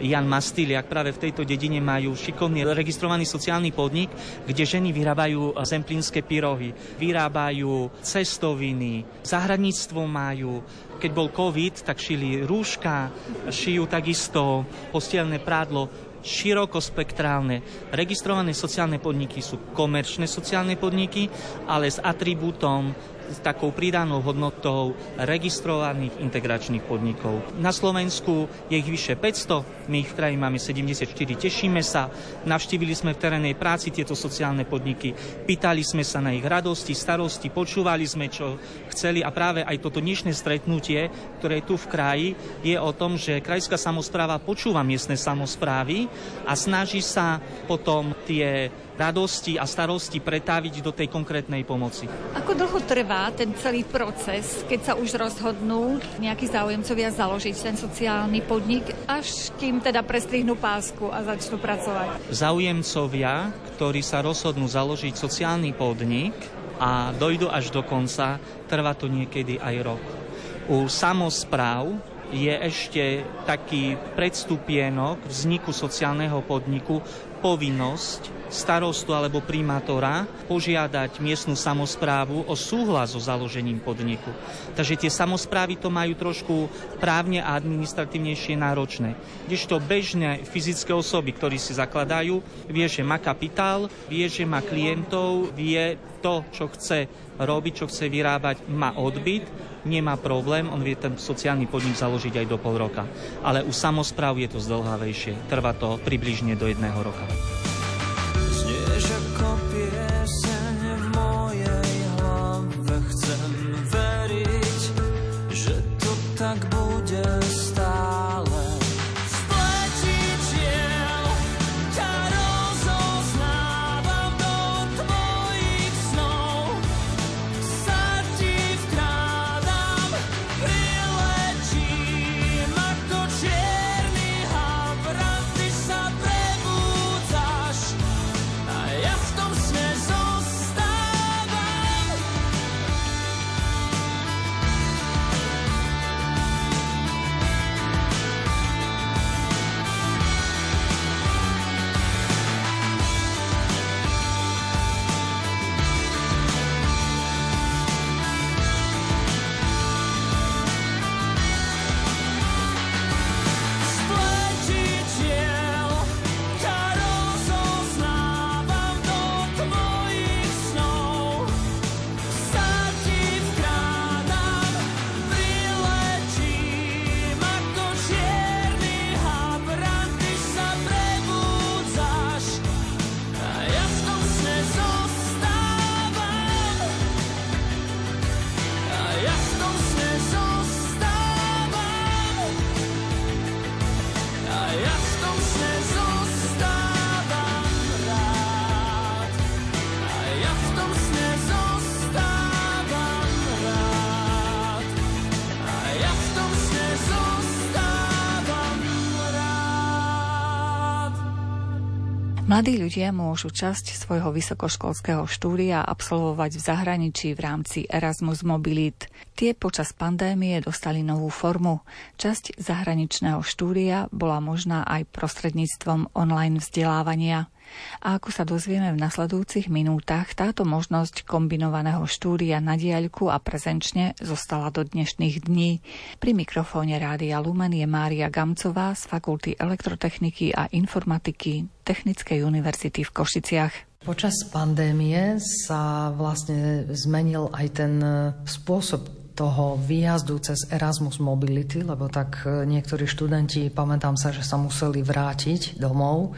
Jan Mastiliak. Práve v tejto dedine majú šikovný registrovaný sociálny podnik, kde ženy vyrábajú zemplínske pyrohy, vyrábajú cestoviny, zahradníctvo majú, keď bol COVID, tak šili rúška, šijú takisto postielné prádlo, širokospektrálne. Registrované sociálne podniky sú komerčné sociálne podniky, ale s atribútom s takou pridanou hodnotou registrovaných integračných podnikov. Na Slovensku je ich vyše 500, my ich v kraji máme 74, tešíme sa. Navštívili sme v terénnej práci tieto sociálne podniky, pýtali sme sa na ich radosti, starosti, počúvali sme, čo chceli a práve aj toto dnešné stretnutie, ktoré je tu v kraji, je o tom, že krajská samozpráva počúva miestne samozprávy a snaží sa potom tie radosti a starosti pretaviť do tej konkrétnej pomoci. Ako dlho trvá ten celý proces, keď sa už rozhodnú nejakí záujemcovia založiť ten sociálny podnik, až kým teda prestrihnú pásku a začnú pracovať? Záujemcovia, ktorí sa rozhodnú založiť sociálny podnik a dojdu až do konca, trvá to niekedy aj rok. U samozpráv je ešte taký predstupienok vzniku sociálneho podniku povinnosť starostu alebo primátora požiadať miestnu samozprávu o súhlas so založením podniku. Takže tie samozprávy to majú trošku právne a administratívnejšie náročné. Kdežto bežné fyzické osoby, ktorí si zakladajú, vie, že má kapitál, vie, že má klientov, vie to, čo chce robiť, čo chce vyrábať, má odbyt, nemá problém, on vie ten sociálny podnik založiť aj do pol roka. Ale u samozpráv je to zdlhavejšie, trvá to približne do jedného roka. Mladí ľudia môžu časť svojho vysokoškolského štúdia absolvovať v zahraničí v rámci Erasmus Mobilit. Tie počas pandémie dostali novú formu. Časť zahraničného štúdia bola možná aj prostredníctvom online vzdelávania. A ako sa dozvieme v nasledujúcich minútach, táto možnosť kombinovaného štúdia na diaľku a prezenčne zostala do dnešných dní. Pri mikrofóne Rádia Lumen je Mária Gamcová z Fakulty elektrotechniky a informatiky Technickej univerzity v Košiciach. Počas pandémie sa vlastne zmenil aj ten spôsob toho výjazdu cez Erasmus Mobility, lebo tak niektorí študenti, pamätám sa, že sa museli vrátiť domov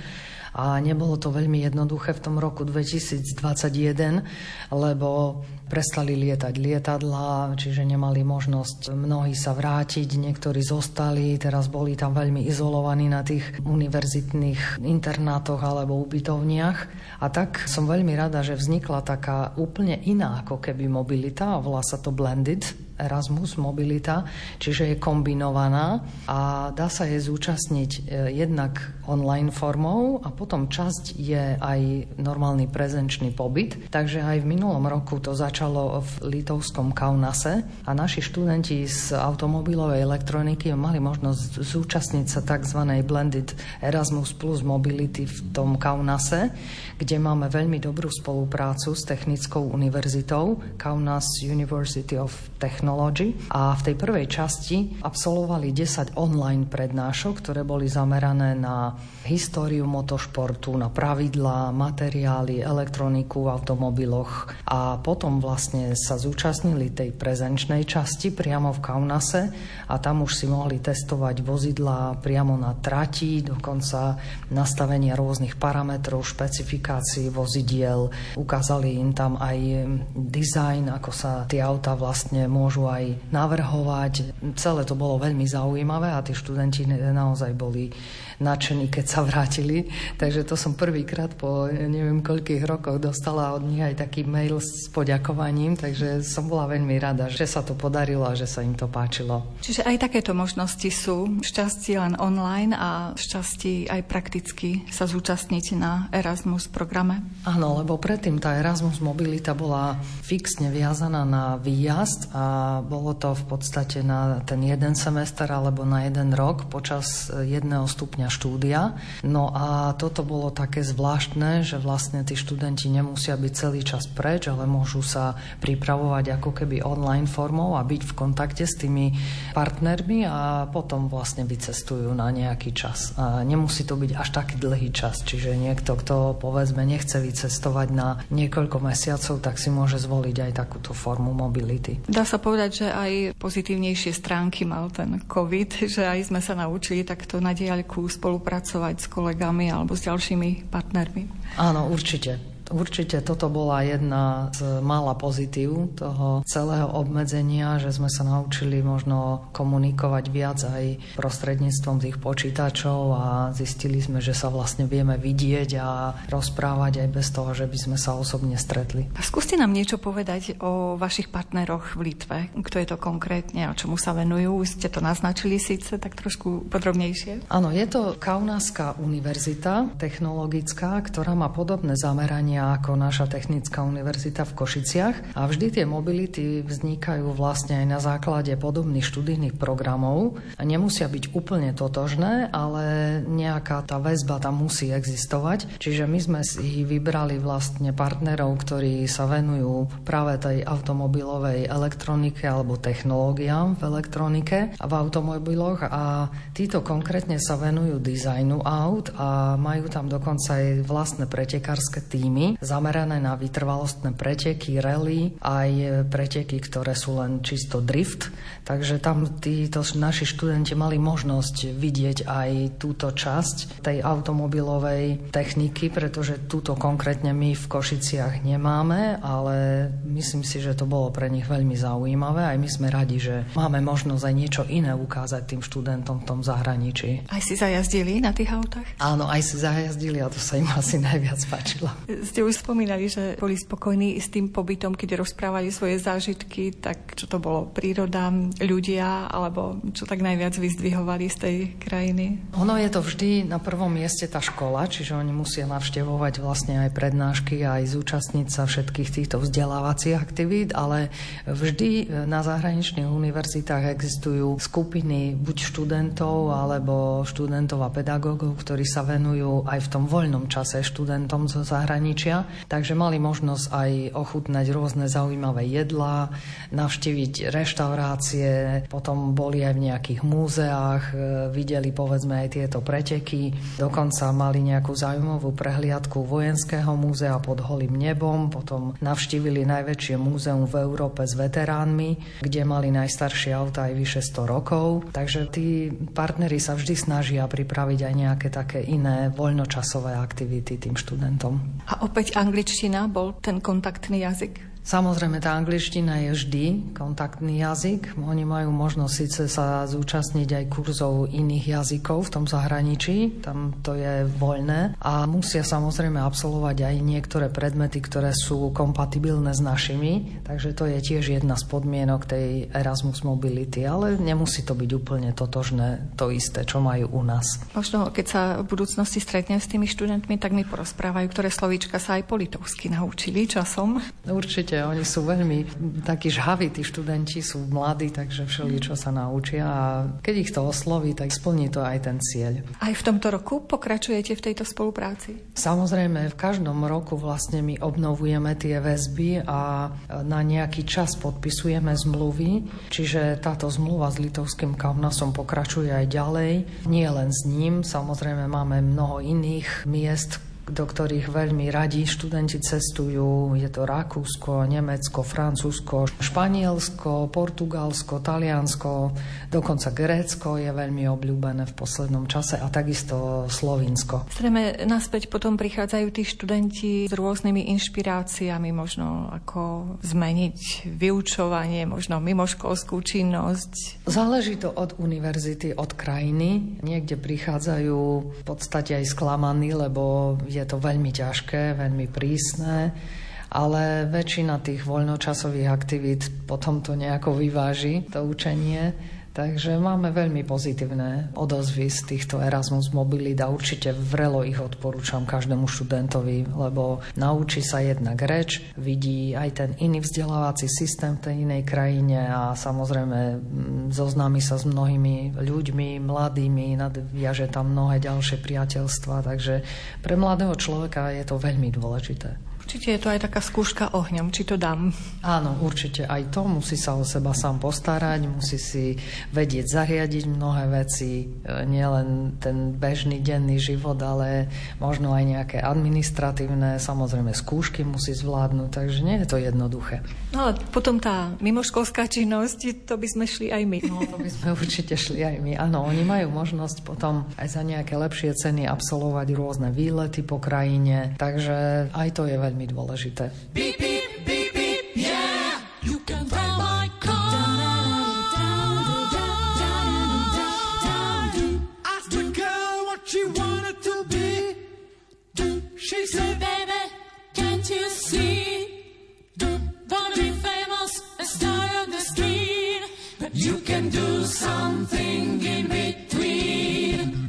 a nebolo to veľmi jednoduché v tom roku 2021, lebo prestali lietať lietadla, čiže nemali možnosť mnohí sa vrátiť, niektorí zostali, teraz boli tam veľmi izolovaní na tých univerzitných internátoch alebo ubytovniach. A tak som veľmi rada, že vznikla taká úplne iná ako keby mobilita, a volá sa to blended Erasmus mobilita, čiže je kombinovaná a dá sa jej zúčastniť e, jednak online formou a potom časť je aj normálny prezenčný pobyt. Takže aj v minulom roku to začalo v litovskom Kaunase a naši študenti z automobilovej elektroniky mali možnosť zúčastniť sa tzv. blended Erasmus plus mobility v tom Kaunase, kde máme veľmi dobrú spoluprácu s Technickou univerzitou Kaunas University of Technology a v tej prvej časti absolvovali 10 online prednášok, ktoré boli zamerané na históriu motošportu, na pravidlá, materiály, elektroniku v automobiloch a potom vlastne sa zúčastnili tej prezenčnej časti priamo v Kaunase a tam už si mohli testovať vozidla priamo na trati, dokonca nastavenie rôznych parametrov, špecifikácií vozidiel, ukázali im tam aj dizajn, ako sa tie auta vlastne môžu aj navrhovať. Celé to bolo veľmi zaujímavé a tí študenti naozaj boli nadšení, keď sa vrátili. Takže to som prvýkrát po neviem koľkých rokoch dostala od nich aj taký mail s poďakovaním, takže som bola veľmi rada, že sa to podarilo a že sa im to páčilo. Čiže aj takéto možnosti sú. Šťastie len online a šťastie aj prakticky sa zúčastniť na Erasmus programe? Áno, lebo predtým tá Erasmus mobilita bola fixne viazaná na výjazd a bolo to v podstate na ten jeden semester alebo na jeden rok počas jedného stupňa štúdia. No a toto bolo také zvláštne, že vlastne tí študenti nemusia byť celý čas preč, ale môžu sa pripravovať ako keby online formou a byť v kontakte s tými partnermi a potom vlastne vycestujú na nejaký čas. A nemusí to byť až taký dlhý čas, čiže niekto, kto povedzme nechce vycestovať na niekoľko mesiacov, tak si môže zvoliť aj takúto formu mobility. Dá sa povedať, že aj pozitívnejšie stránky mal ten COVID, že aj sme sa naučili takto na diaľku spolupracovať s kolegami alebo s ďalšími partnermi? Áno, určite. Určite toto bola jedna z mála pozitív toho celého obmedzenia, že sme sa naučili možno komunikovať viac aj prostredníctvom tých počítačov a zistili sme, že sa vlastne vieme vidieť a rozprávať aj bez toho, že by sme sa osobne stretli. A skúste nám niečo povedať o vašich partneroch v Litve. Kto je to konkrétne a čomu sa venujú? Ste to naznačili síce tak trošku podrobnejšie? Áno, je to Kaunaská univerzita technologická, ktorá má podobné zamerania ako naša Technická univerzita v Košiciach. A vždy tie mobility vznikajú vlastne aj na základe podobných študijných programov. Nemusia byť úplne totožné, ale nejaká tá väzba tam musí existovať. Čiže my sme si vybrali vlastne partnerov, ktorí sa venujú práve tej automobilovej elektronike alebo technológiám v elektronike a v automobiloch a títo konkrétne sa venujú dizajnu aut a majú tam dokonca aj vlastné pretekárske týmy, zamerané na vytrvalostné preteky, rally, aj preteky, ktoré sú len čisto drift. Takže tam títo naši študenti mali možnosť vidieť aj túto časť tej automobilovej techniky, pretože túto konkrétne my v Košiciach nemáme, ale myslím si, že to bolo pre nich veľmi zaujímavé. Aj my sme radi, že máme možnosť aj niečo iné ukázať tým študentom v tom zahraničí. Aj si zajazdili na tých autách? Áno, aj si zajazdili a to sa im asi najviac páčilo. Ste ste už spomínali, že boli spokojní s tým pobytom, keď rozprávali svoje zážitky, tak čo to bolo? Príroda, ľudia, alebo čo tak najviac vyzdvihovali z tej krajiny? Ono je to vždy na prvom mieste tá škola, čiže oni musia navštevovať vlastne aj prednášky, aj zúčastniť sa všetkých týchto vzdelávacích aktivít, ale vždy na zahraničných univerzitách existujú skupiny buď študentov, alebo študentov a pedagógov, ktorí sa venujú aj v tom voľnom čase študentom zo zahraničia. Takže mali možnosť aj ochutnať rôzne zaujímavé jedlá, navštíviť reštaurácie, potom boli aj v nejakých múzeách, e, videli povedzme aj tieto preteky, dokonca mali nejakú zaujímavú prehliadku vojenského múzea pod holým nebom, potom navštívili najväčšie múzeum v Európe s veteránmi, kde mali najstaršie auta aj vyše 100 rokov. Takže tí partneri sa vždy snažia pripraviť aj nejaké také iné voľnočasové aktivity tým študentom. A opäť angličtina bol ten kontaktný jazyk? Samozrejme, tá angličtina je vždy kontaktný jazyk. Oni majú možnosť síce sa zúčastniť aj kurzov iných jazykov v tom zahraničí, tam to je voľné a musia samozrejme absolvovať aj niektoré predmety, ktoré sú kompatibilné s našimi, takže to je tiež jedna z podmienok tej Erasmus Mobility, ale nemusí to byť úplne totožné, to isté, čo majú u nás. Možno, keď sa v budúcnosti stretnem s tými študentmi, tak mi porozprávajú, ktoré slovíčka sa aj po litovsky naučili časom. Určite určite, oni sú veľmi takí žhaví, tí študenti sú mladí, takže všeli, čo sa naučia a keď ich to osloví, tak splní to aj ten cieľ. Aj v tomto roku pokračujete v tejto spolupráci? Samozrejme, v každom roku vlastne my obnovujeme tie väzby a na nejaký čas podpisujeme zmluvy, čiže táto zmluva s litovským Kaunasom pokračuje aj ďalej. Nie len s ním, samozrejme máme mnoho iných miest, do ktorých veľmi radi študenti cestujú. Je to Rakúsko, Nemecko, Francúzsko, Španielsko, Portugalsko, Taliansko, dokonca Grécko je veľmi obľúbené v poslednom čase a takisto Slovinsko. Zrejme naspäť potom prichádzajú tí študenti s rôznymi inšpiráciami, možno ako zmeniť vyučovanie, možno mimoškolskú činnosť. Záleží to od univerzity, od krajiny. Niekde prichádzajú v podstate aj sklamaní, lebo je je to veľmi ťažké, veľmi prísne, ale väčšina tých voľnočasových aktivít potom to nejako vyváži, to učenie. Takže máme veľmi pozitívne odozvy z týchto Erasmus Mobility a určite vrelo ich odporúčam každému študentovi, lebo naučí sa jednak reč, vidí aj ten iný vzdelávací systém v tej inej krajine a samozrejme mm, zoznámi sa s mnohými ľuďmi, mladými, nadviaže tam mnohé ďalšie priateľstva, takže pre mladého človeka je to veľmi dôležité. Určite je to aj taká skúška ohňom, či to dám. Áno, určite aj to. Musí sa o seba sám postarať, musí si vedieť zariadiť mnohé veci, e, nielen ten bežný denný život, ale možno aj nejaké administratívne, samozrejme skúšky musí zvládnuť, takže nie je to jednoduché. No ale potom tá mimoškolská činnosť, to by sme šli aj my. No, to by sme určite šli aj my. Áno, oni majú možnosť potom aj za nejaké lepšie ceny absolvovať rôzne výlety po krajine, takže aj to je veľmi veľmi dôležité. Beep, beep, beep, beep, yeah, you can drive my car. Asked the girl what she wanted to be. She said, baby, can't you see? Wanna be famous, a star on the street. But you can do something in between.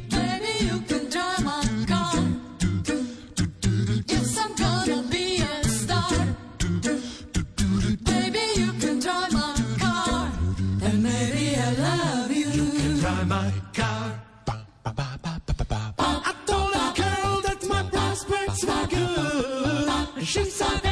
She's a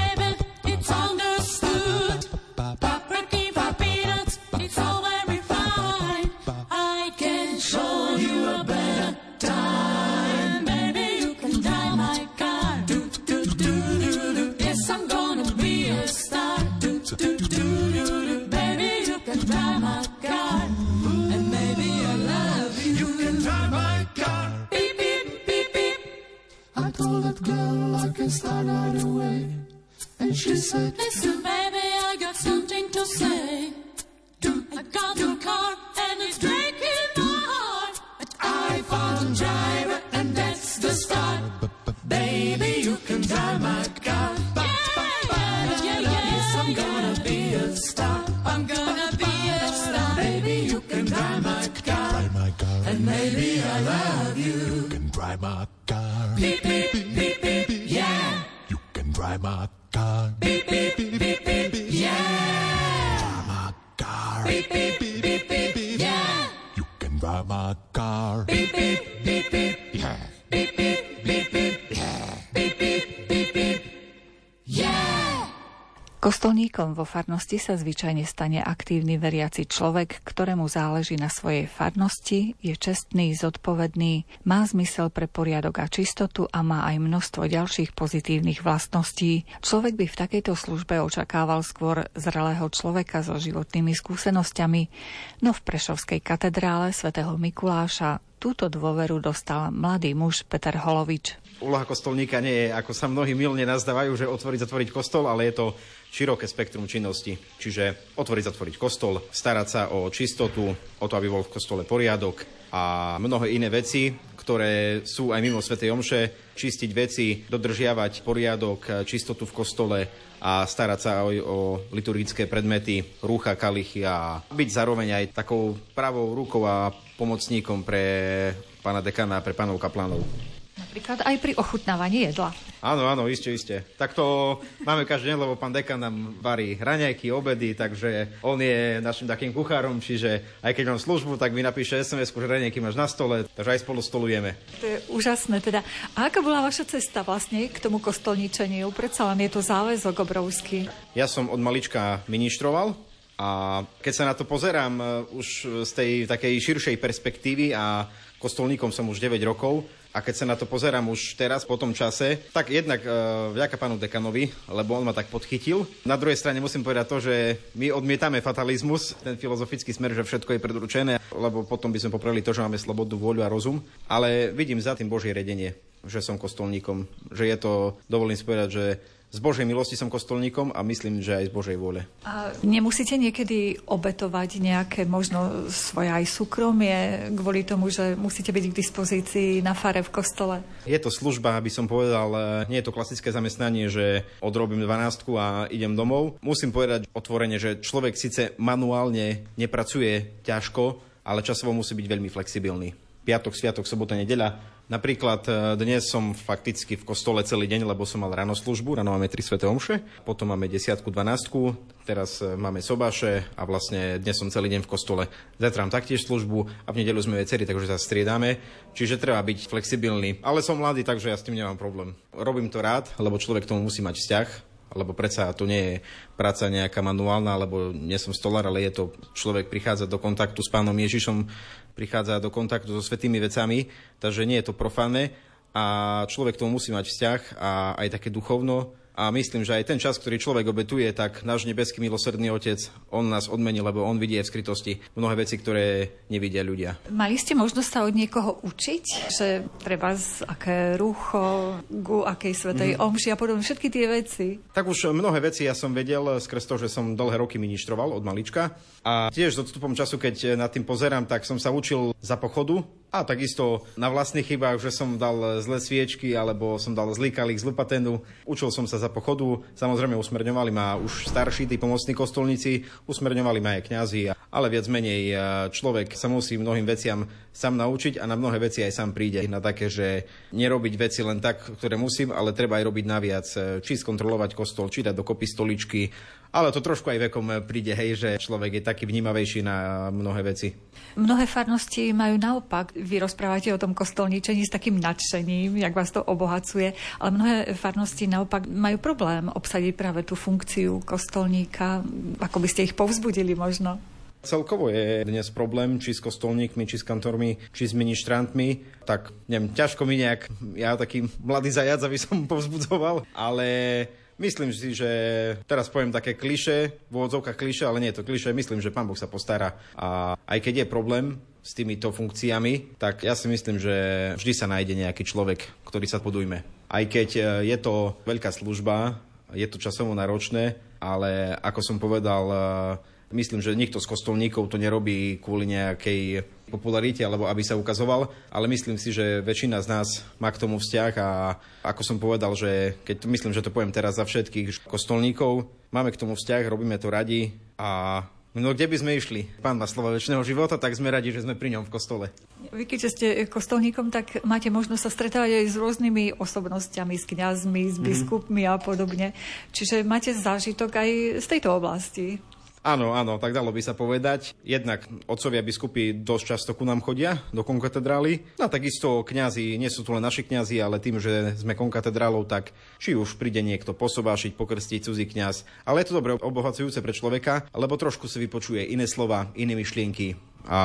told that girl I can start right away. And she said, Listen, baby, I got something to say. I got your car and it's breaking my heart. But I found a driver and that's the start. Baby, you can drive my car. Yes, I'm gonna be a star. I'm gonna be a star. Baby, you can drive my car. And maybe I love you. You can drive my car. Beep, beep my car. Beep, beep, beep, beep, beep, yeah. My car. Beep, beep, beep, beep, beep, yeah. You can drive my car. Kostolníkom vo farnosti sa zvyčajne stane aktívny veriaci človek, ktorému záleží na svojej farnosti, je čestný, zodpovedný, má zmysel pre poriadok a čistotu a má aj množstvo ďalších pozitívnych vlastností. Človek by v takejto službe očakával skôr zrelého človeka so životnými skúsenosťami, no v Prešovskej katedrále svätého Mikuláša túto dôveru dostal mladý muž Peter Holovič. Úloha kostolníka nie je, ako sa mnohí milne nazdávajú, že otvoriť, zatvoriť kostol, ale je to široké spektrum činnosti. Čiže otvoriť, zatvoriť kostol, starať sa o čistotu, o to, aby bol v kostole poriadok a mnohé iné veci, ktoré sú aj mimo Svetej Omše, čistiť veci, dodržiavať poriadok, čistotu v kostole a starať sa aj o liturgické predmety, rúcha, kalichy a byť zároveň aj takou pravou rukou a pomocníkom pre pána dekana a pre pánov kaplánov. Napríklad aj pri ochutnávaní jedla. Áno, áno, iste, iste. Tak to máme každý deň, lebo pán dekan nám varí raňajky, obedy, takže on je našim takým kuchárom, čiže aj keď mám službu, tak mi napíše sms že raňajky máš na stole, takže aj spolu stolujeme. To je úžasné teda. A aká bola vaša cesta vlastne k tomu kostolničeniu? Predsa len je to záväzok obrovský. Ja som od malička ministroval a keď sa na to pozerám e, už z tej takej širšej perspektívy a kostolníkom som už 9 rokov, a keď sa na to pozerám už teraz, po tom čase, tak jednak e, vďaka pánu dekanovi, lebo on ma tak podchytil. Na druhej strane musím povedať to, že my odmietame fatalizmus, ten filozofický smer, že všetko je predurčené, lebo potom by sme popreli to, že máme slobodu, vôľu a rozum. Ale vidím za tým Božie redenie, že som kostolníkom, že je to, dovolím si povedať, že z Božej milosti som kostolníkom a myslím, že aj z Božej vôle. A nemusíte niekedy obetovať nejaké možno svoje aj súkromie kvôli tomu, že musíte byť k dispozícii na fare v kostole? Je to služba, aby som povedal, nie je to klasické zamestnanie, že odrobím 12 a idem domov. Musím povedať otvorene, že človek síce manuálne nepracuje ťažko, ale časovo musí byť veľmi flexibilný. Piatok, sviatok, sobota, nedeľa Napríklad e, dnes som fakticky v kostole celý deň, lebo som mal ráno službu, ráno máme 3 sveté omše, potom máme 10 12 teraz e, máme sobáše a vlastne dnes som celý deň v kostole. Zajtra mám taktiež službu a v nedelu sme veceri, takže sa striedame. Čiže treba byť flexibilný. Ale som mladý, takže ja s tým nemám problém. Robím to rád, lebo človek k tomu musí mať vzťah, lebo predsa to nie je práca nejaká manuálna, alebo nie som stolár, ale je to, človek prichádza do kontaktu s pánom Ježišom, prichádza do kontaktu so svetými vecami, takže nie je to profánne a človek tomu musí mať vzťah a aj také duchovno a myslím, že aj ten čas, ktorý človek obetuje, tak náš nebeský milosrdný Otec, On nás odmení, lebo On vidie v skrytosti mnohé veci, ktoré nevidia ľudia. Mali ste možnosť sa od niekoho učiť? Že treba z aké rucho, ku akej svetej mm. omši a podobne, všetky tie veci? Tak už mnohé veci ja som vedel skrz to, že som dlhé roky ministroval od malička. A tiež s odstupom času, keď nad tým pozerám, tak som sa učil za pochodu, a takisto na vlastných chybách, že som dal zlé sviečky alebo som dal zlý kalík, zlú patendu. Učil som sa za pochodu, samozrejme usmerňovali ma už starší tí pomocní kostolníci, usmerňovali ma aj kňazi, ale viac menej e, človek sa musí mnohým veciam sám naučiť a na mnohé veci aj sám príde. Na také, že nerobiť veci len tak, ktoré musím, ale treba aj robiť naviac. E, či skontrolovať kostol, či dať dokopy stoličky, ale to trošku aj vekom príde, hej, že človek je taký vnímavejší na mnohé veci. Mnohé farnosti majú naopak. Vy rozprávate o tom kostolničení s takým nadšením, jak vás to obohacuje, ale mnohé farnosti naopak majú problém obsadiť práve tú funkciu kostolníka. Ako by ste ich povzbudili možno? Celkovo je dnes problém, či s kostolníkmi, či s kantormi, či s ministrantmi. Tak neviem, ťažko mi nejak, ja taký mladý zajac, aby som povzbudzoval, ale Myslím si, že teraz poviem také kliše, v úvodzovkách kliše, ale nie je to kliše, myslím, že pán Boh sa postará. A aj keď je problém s týmito funkciami, tak ja si myslím, že vždy sa nájde nejaký človek, ktorý sa podujme. Aj keď e, je to veľká služba, je to časovo náročné, ale ako som povedal, e, myslím, že nikto z kostolníkov to nerobí kvôli nejakej popularite alebo aby sa ukazoval, ale myslím si, že väčšina z nás má k tomu vzťah a ako som povedal, že keď myslím, že to poviem teraz za všetkých kostolníkov, máme k tomu vzťah, robíme to radi a No kde by sme išli? Pán má slova väčšného života, tak sme radi, že sme pri ňom v kostole. Vy keďže ste kostolníkom, tak máte možnosť sa stretávať aj s rôznymi osobnostiami, s kňazmi, s biskupmi a podobne. Čiže máte zážitok aj z tejto oblasti. Áno, áno, tak dalo by sa povedať. Jednak otcovia biskupy dosť často ku nám chodia do konkatedrály. No a takisto kňazi, nie sú tu len naši kňazi, ale tým, že sme konkatedrálou, tak či už príde niekto posobášiť, pokrstiť cudzí kňaz. Ale je to dobre obohacujúce pre človeka, lebo trošku si vypočuje iné slova, iné myšlienky, a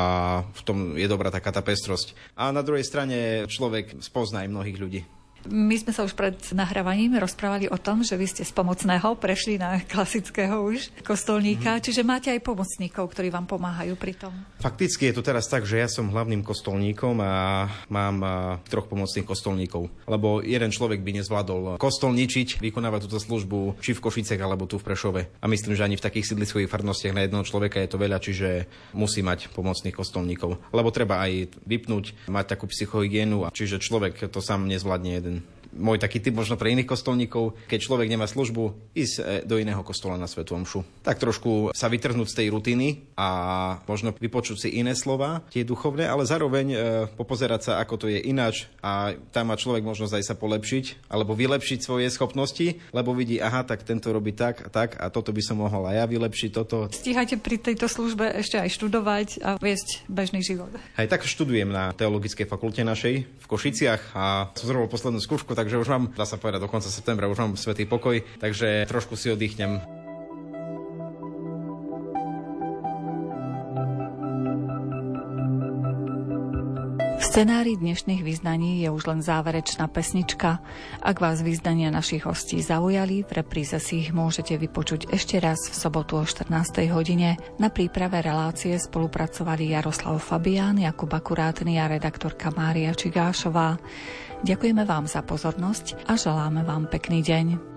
v tom je dobrá taká tá pestrosť. A na druhej strane človek spozná aj mnohých ľudí. My sme sa už pred nahrávaním rozprávali o tom, že vy ste z pomocného prešli na klasického už kostolníka, mm. čiže máte aj pomocníkov, ktorí vám pomáhajú pri tom. Fakticky je to teraz tak, že ja som hlavným kostolníkom a mám troch pomocných kostolníkov, lebo jeden človek by nezvládol kostolničiť, vykonávať túto službu či v Košicech alebo tu v Prešove. A myslím, že ani v takých sídliskových farnostiach na jedného človeka je to veľa, čiže musí mať pomocných kostolníkov. Lebo treba aj vypnúť, mať takú psychohygienu, čiže človek to sám nezvládne jeden môj taký typ možno pre iných kostolníkov, keď človek nemá službu, ísť e, do iného kostola na Svetu Omšu. Tak trošku sa vytrhnúť z tej rutiny a možno vypočuť si iné slova, tie duchovné, ale zároveň e, popozerať sa, ako to je ináč a tam má človek možnosť aj sa polepšiť alebo vylepšiť svoje schopnosti, lebo vidí, aha, tak tento robí tak a tak a toto by som mohol aj ja vylepšiť toto. Stíhate pri tejto službe ešte aj študovať a viesť bežný život. Aj tak študujem na Teologickej fakulte našej v Košiciach a som zrobil poslednú skúšku, tak takže už mám, dá sa povedať, do konca septembra už mám svetý pokoj, takže trošku si oddychnem. Scenári dnešných vyznaní je už len záverečná pesnička. Ak vás vyznania našich hostí zaujali, v repríze si ich môžete vypočuť ešte raz v sobotu o 14. hodine. Na príprave relácie spolupracovali Jaroslav Fabián, Jakub Akurátny a redaktorka Mária Čigášová. Ďakujeme vám za pozornosť a želáme vám pekný deň.